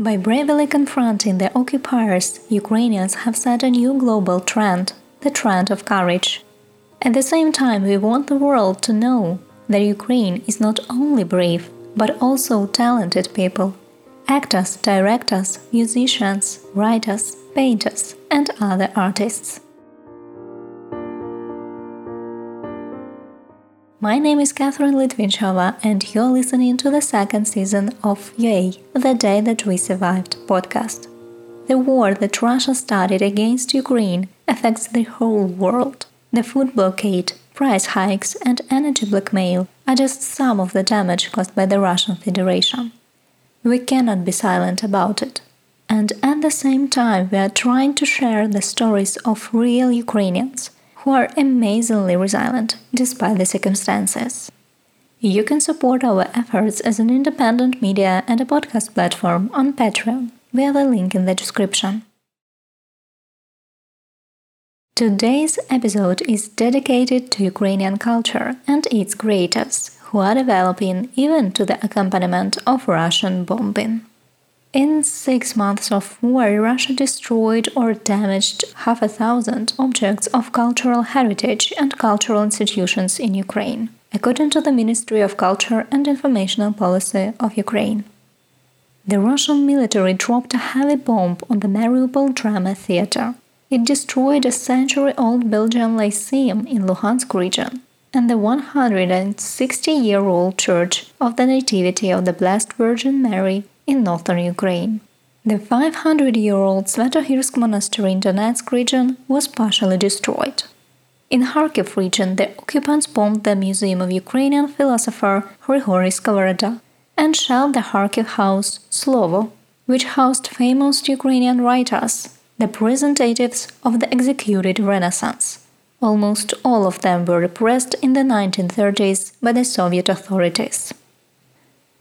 By bravely confronting the occupiers, Ukrainians have set a new global trend the trend of courage. At the same time, we want the world to know that Ukraine is not only brave, but also talented people actors, directors, musicians, writers, painters, and other artists. My name is Catherine Litvinchova, and you're listening to the second season of UA, The Day That We Survived podcast. The war that Russia started against Ukraine affects the whole world. The food blockade, price hikes, and energy blackmail are just some of the damage caused by the Russian Federation. We cannot be silent about it. And at the same time, we are trying to share the stories of real Ukrainians who are amazingly resilient despite the circumstances. You can support our efforts as an independent media and a podcast platform on Patreon via the link in the description. Today's episode is dedicated to Ukrainian culture and its creators, who are developing even to the accompaniment of Russian bombing. In six months of war, Russia destroyed or damaged half a thousand objects of cultural heritage and cultural institutions in Ukraine, according to the Ministry of Culture and Informational Policy of Ukraine. The Russian military dropped a heavy bomb on the Mariupol Drama Theater. It destroyed a century old Belgian Lyceum in Luhansk region and the 160 year old Church of the Nativity of the Blessed Virgin Mary in northern Ukraine. The 500 year old Svetohirsk monastery in Donetsk region was partially destroyed. In Kharkiv region, the occupants bombed the Museum of Ukrainian philosopher Grigory Skovoroda and shelled the Kharkiv house Slovo, which housed famous Ukrainian writers, the representatives of the executed Renaissance. Almost all of them were repressed in the 1930s by the Soviet authorities.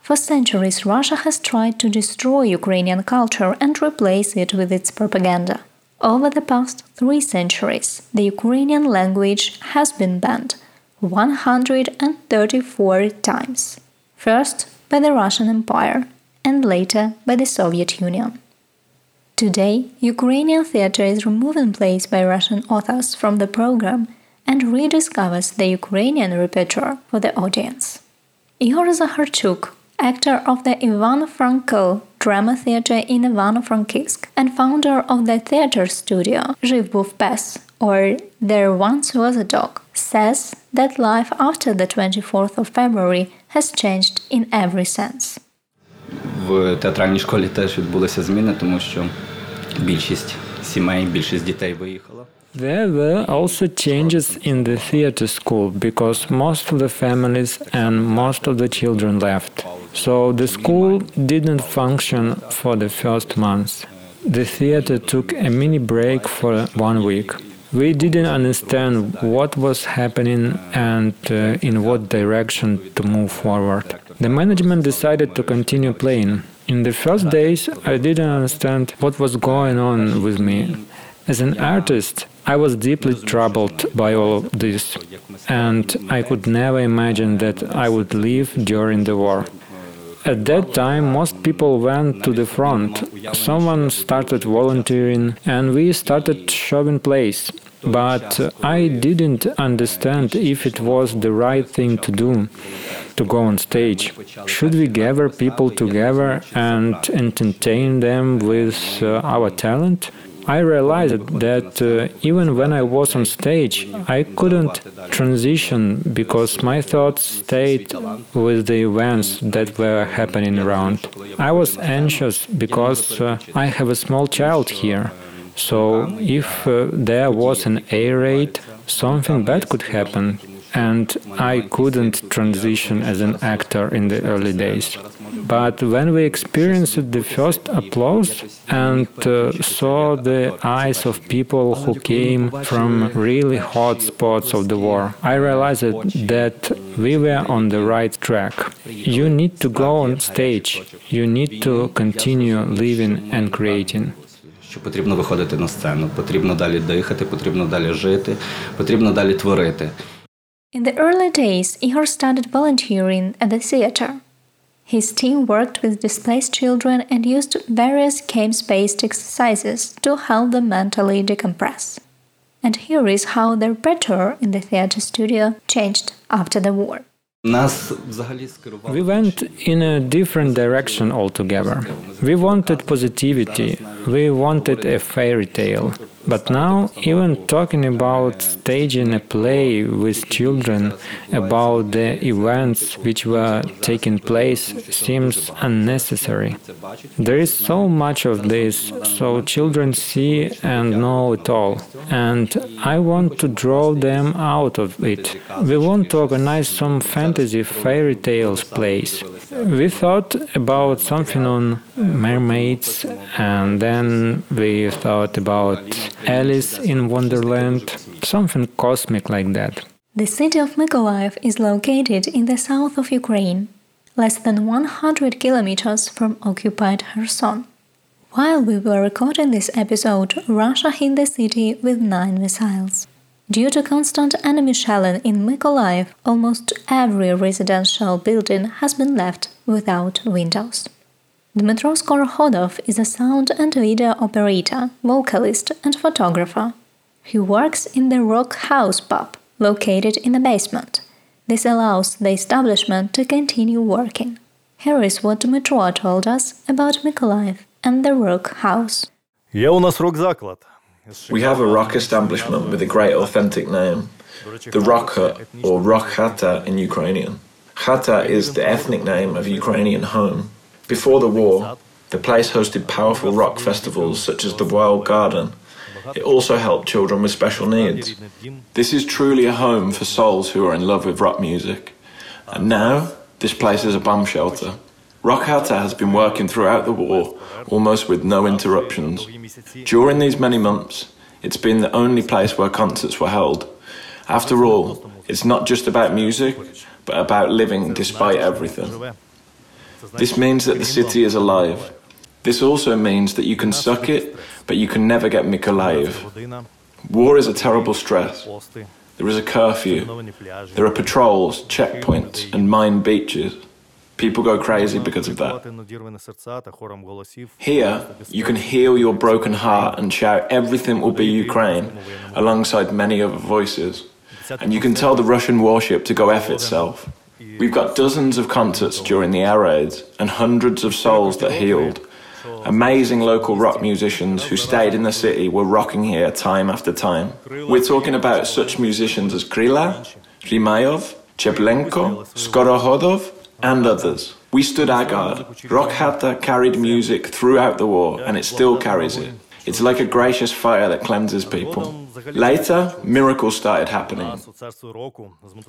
For centuries, Russia has tried to destroy Ukrainian culture and replace it with its propaganda. Over the past three centuries, the Ukrainian language has been banned 134 times. First by the Russian Empire, and later by the Soviet Union. Today, Ukrainian theater is removing plays by Russian authors from the program and rediscovers the Ukrainian repertoire for the audience. Igor Zakharchuk actor of the Ivan Franko Drama Theatre in Ivano-Frankivsk and founder of the theatre studio Živ Buv Pes, or There Once Was a Dog, says that life after the 24th of February has changed in every sense. В театральній школі теж відбулися зміни, тому що більшість сімей, більшість дітей виїхала. There were also changes in the theater school because most of the families and most of the children left. So the school didn't function for the first month. The theater took a mini break for one week. We didn't understand what was happening and uh, in what direction to move forward. The management decided to continue playing. In the first days, I didn't understand what was going on with me. As an artist, I was deeply troubled by all this, and I could never imagine that I would live during the war. At that time, most people went to the front. Someone started volunteering, and we started showing plays. But I didn't understand if it was the right thing to do to go on stage. Should we gather people together and entertain them with uh, our talent? I realized that uh, even when I was on stage, I couldn't transition because my thoughts stayed with the events that were happening around. I was anxious because uh, I have a small child here. So if uh, there was an air raid, something bad could happen, and I couldn't transition as an actor in the early days. But when we experienced the first applause and uh, saw the eyes of people who came from really hot spots of the war, I realized that we were on the right track. You need to go on stage, you need to continue living and creating. Що потрібно виходити на сцену, потрібно далі дихати, потрібно далі жити, потрібно далі творити. In the early days, Igor started volunteering at the theater. His team worked with displaced children and used various games based exercises to help them mentally decompress. And here is how their repertoire in the theater studio changed after the war. We went in a different direction altogether. We wanted positivity, we wanted a fairy tale. But now, even talking about staging a play with children about the events which were taking place seems unnecessary. There is so much of this, so children see and know it all, and I want to draw them out of it. We want to organize some fantasy fairy tales plays. We thought about something on mermaids, and then we thought about Alice in Wonderland, something cosmic like that. The city of Mykolaiv is located in the south of Ukraine, less than 100 kilometers from occupied Kherson. While we were recording this episode, Russia hit the city with nine missiles. Due to constant enemy shelling in Mykolaiv, almost every residential building has been left without windows. Dmitro Skorohodov is a sound and video operator, vocalist, and photographer. He works in the Rock House pub, located in the basement. This allows the establishment to continue working. Here is what Dmitro told us about Mykolaiv and the Rock House. We have a rock establishment with a great authentic name, the Rock Hut or Rock Hata in Ukrainian. Hata is the ethnic name of Ukrainian home. Before the war, the place hosted powerful rock festivals such as the Wild Garden. It also helped children with special needs. This is truly a home for souls who are in love with rock music. And now, this place is a bomb shelter. Rock Hata has been working throughout the war, almost with no interruptions. During these many months, it's been the only place where concerts were held. After all, it's not just about music, but about living despite everything. This means that the city is alive. This also means that you can suck it, but you can never get Mykolaiv. War is a terrible stress. There is a curfew. There are patrols, checkpoints, and mined beaches. People go crazy because of that. Here, you can heal your broken heart and shout everything will be Ukraine alongside many other voices. And you can tell the Russian warship to go F itself. We've got dozens of concerts during the air raids and hundreds of souls that healed. Amazing local rock musicians who stayed in the city were rocking here time after time. We're talking about such musicians as Krila, Rimayov, Cheplenko, Skorohodov, and others. We stood our guard. Rock Hata carried music throughout the war, and it still carries it. It's like a gracious fire that cleanses people. Later, miracles started happening.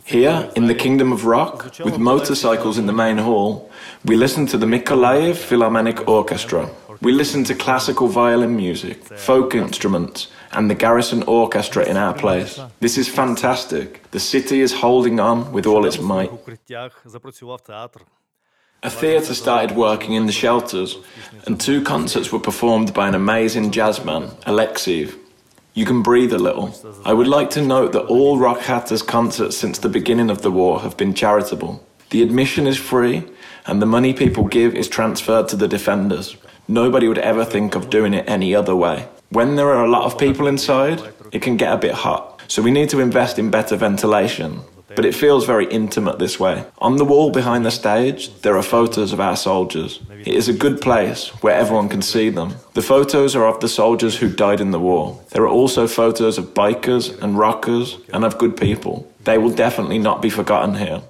Here, in the Kingdom of Rock, with motorcycles in the main hall, we listened to the Mykolaiv Philharmonic Orchestra. We listened to classical violin music, folk instruments, and the Garrison Orchestra in our place. This is fantastic. The city is holding on with all its might. A theatre started working in the shelters, and two concerts were performed by an amazing jazzman, Alexiev. You can breathe a little. I would like to note that all Rock concerts since the beginning of the war have been charitable. The admission is free, and the money people give is transferred to the defenders. Nobody would ever think of doing it any other way. When there are a lot of people inside, it can get a bit hot, so we need to invest in better ventilation but it feels very intimate this way. On the wall behind the stage, there are photos of our soldiers. It is a good place where everyone can see them. The photos are of the soldiers who died in the war. There are also photos of bikers and rockers and of good people. They will definitely not be forgotten here.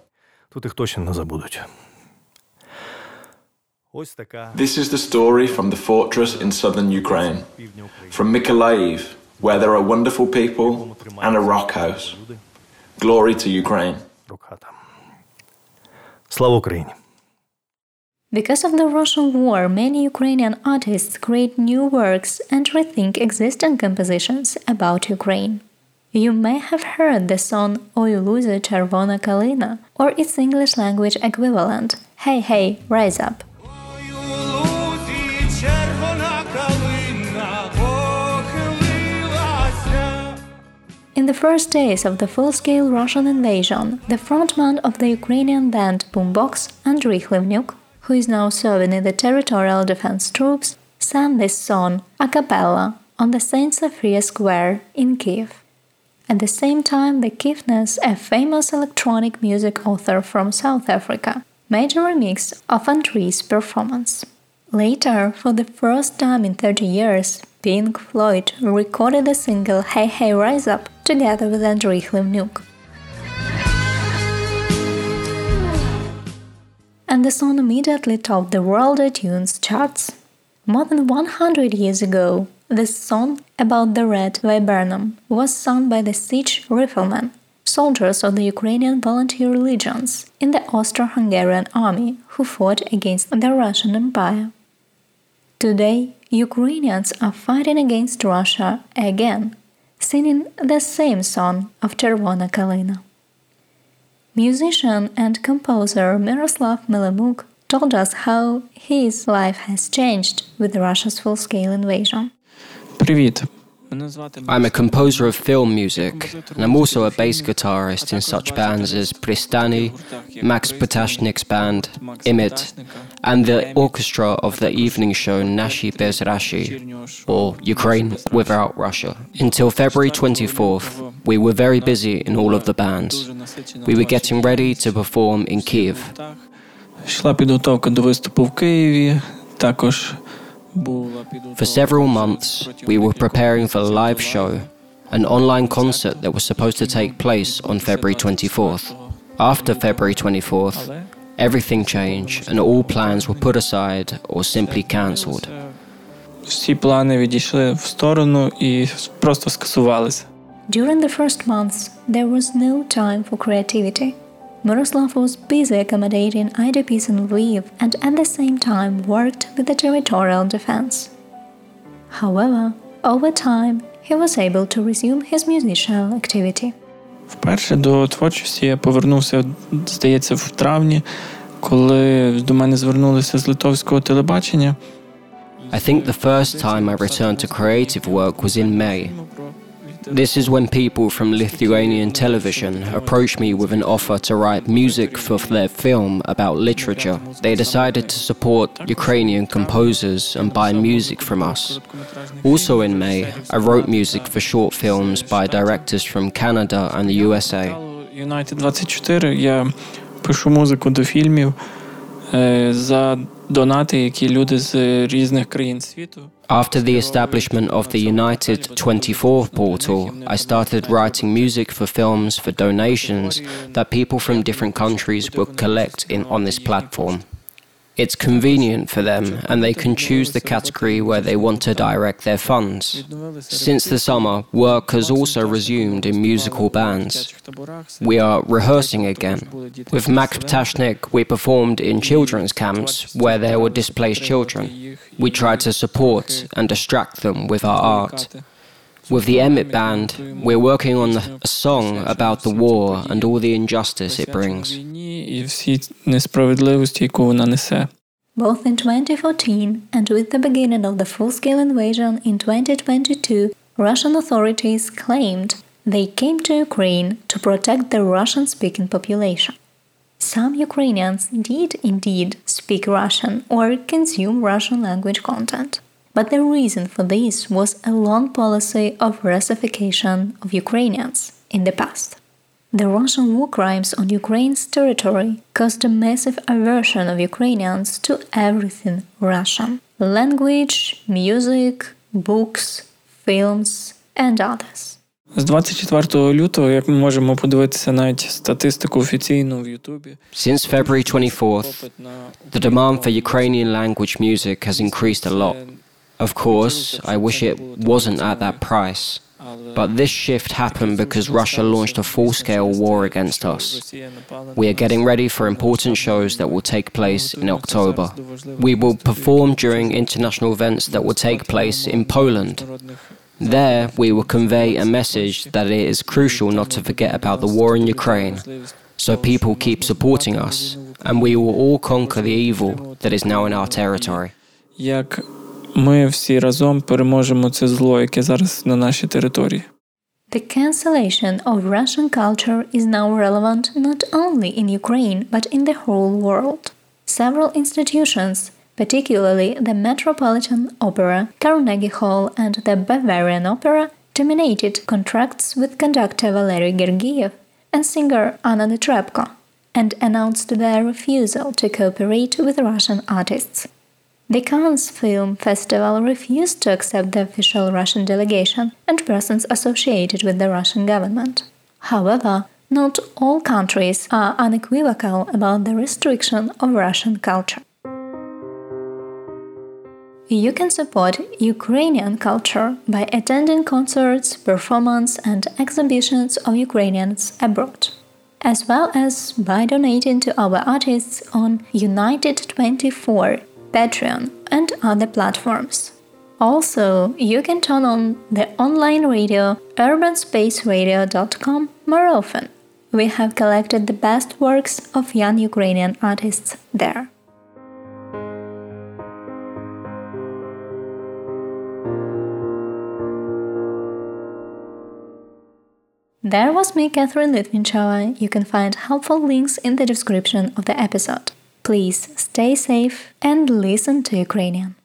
This is the story from the fortress in southern Ukraine, from Mykolaiv, where there are wonderful people and a rock house. Glory to Ukraine. Слава Україні! Because of the Russian war, many Ukrainian artists create new works and rethink existing compositions about Ukraine. You may have heard the song Oi Luze Червона Kalina or its English language equivalent, Hey Hey, Rise Up. The first days of the full scale Russian invasion, the frontman of the Ukrainian band Boombox, Andriy Hlivnyuk, who is now serving in the Territorial Defense Troops, sang this song a cappella on the Saint Sophia Square in Kiev. At the same time, the Kiffness, a famous electronic music author from South Africa, made a remix of Andre's performance. Later, for the first time in 30 years, Pink Floyd recorded the single Hey Hey Rise Up together with Andrei Khlyvnyuk. And the song immediately topped the World iTunes charts. More than 100 years ago, this song about the Red Viburnum was sung by the Sich Riflemen, soldiers of the Ukrainian volunteer legions in the Austro-Hungarian army who fought against the Russian Empire. Today, Ukrainians are fighting against Russia again, singing the same song of Chervona Kalina. Musician and composer Miroslav Milemuk told us how his life has changed with Russia's full-scale invasion. Привіт. I'm a composer of film music, and I'm also a bass guitarist in such bands as Pristani, Max Ptashnik's band, Imit, and the orchestra of the evening show Nashi Bez Rashi, or Ukraine Without Russia. Until February 24th, we were very busy in all of the bands. We were getting ready to perform in Kiev. Йшла підготовка до виступу в Києві, також For several months, we were preparing for a live show, an online concert that was supposed to take place on February 24th. After February 24th, everything changed and all plans were put aside or simply cancelled. всі плани відійшли в сторону і просто скасувалися. During the first months, there was no time for creativity. Miroslav was busy accommodating IDPs in Lviv and at the same time worked with the territorial defense. However, over time, he was able to resume his musical activity. Вперше до творчості я повернувся, здається, в травні, коли до мене звернулися з литовського телебачення. I think the first time I returned to creative work was in May. This is when people from Lithuanian television approached me with an offer to write music for their film about literature. They decided to support Ukrainian composers and buy music from us. Also in May, I wrote music for short films by directors from Canada and the USA. United 24 я пишу музику до фільмів е, за донати, які люди з різних країн світу. After the establishment of the United 24 portal, I started writing music for films for donations that people from different countries would collect in on this platform. It's convenient for them and they can choose the category where they want to direct their funds. Since the summer, work has also resumed in musical bands. We are rehearsing again. With Max Ptashnik, we performed in children's camps where there were displaced children. We tried to support and distract them with our art. With the Emmett Band, we're working on a song about the war and all the injustice it brings. Both in 2014 and with the beginning of the full scale invasion in 2022, Russian authorities claimed they came to Ukraine to protect the Russian speaking population. Some Ukrainians did indeed speak Russian or consume Russian language content But the reason for this was a long policy of Russification of Ukrainians in the past. The Russian war crimes on Ukraine's territory caused a massive aversion of Ukrainians to everything Russian language, music, books, films, and others. З 24 лютого, як ми можемо подивитися навіть статистику офіційну в Ютубі, Since February 24th, попит на the demand for Ukrainian language music has increased a lot. Of course, I wish it wasn't at that price. But this shift happened because Russia launched a full scale war against us. We are getting ready for important shows that will take place in October. We will perform during international events that will take place in Poland. There, we will convey a message that it is crucial not to forget about the war in Ukraine, so people keep supporting us, and we will all conquer the evil that is now in our territory як ми всі разом переможемо це зло, яке зараз на нашій території. The cancellation of Russian culture is now relevant not only in Ukraine but in the whole world. several institutions, particularly the Metropolitan Opera, Carnegie Hall, and the Bavarian Opera, terminated contracts with conductor Valery Gergiev and singer Anna Netrebko and announced their refusal to cooperate with Russian artists. The Cannes Film Festival refused to accept the official Russian delegation and persons associated with the Russian government. However, not all countries are unequivocal about the restriction of Russian culture. You can support Ukrainian culture by attending concerts, performances, and exhibitions of Ukrainians abroad, as well as by donating to our artists on United24, Patreon, and other platforms. Also, you can turn on the online radio urbanspaceradio.com more often. We have collected the best works of young Ukrainian artists there. There was me, Catherine Litvinchova. You can find helpful links in the description of the episode. Please stay safe and listen to Ukrainian.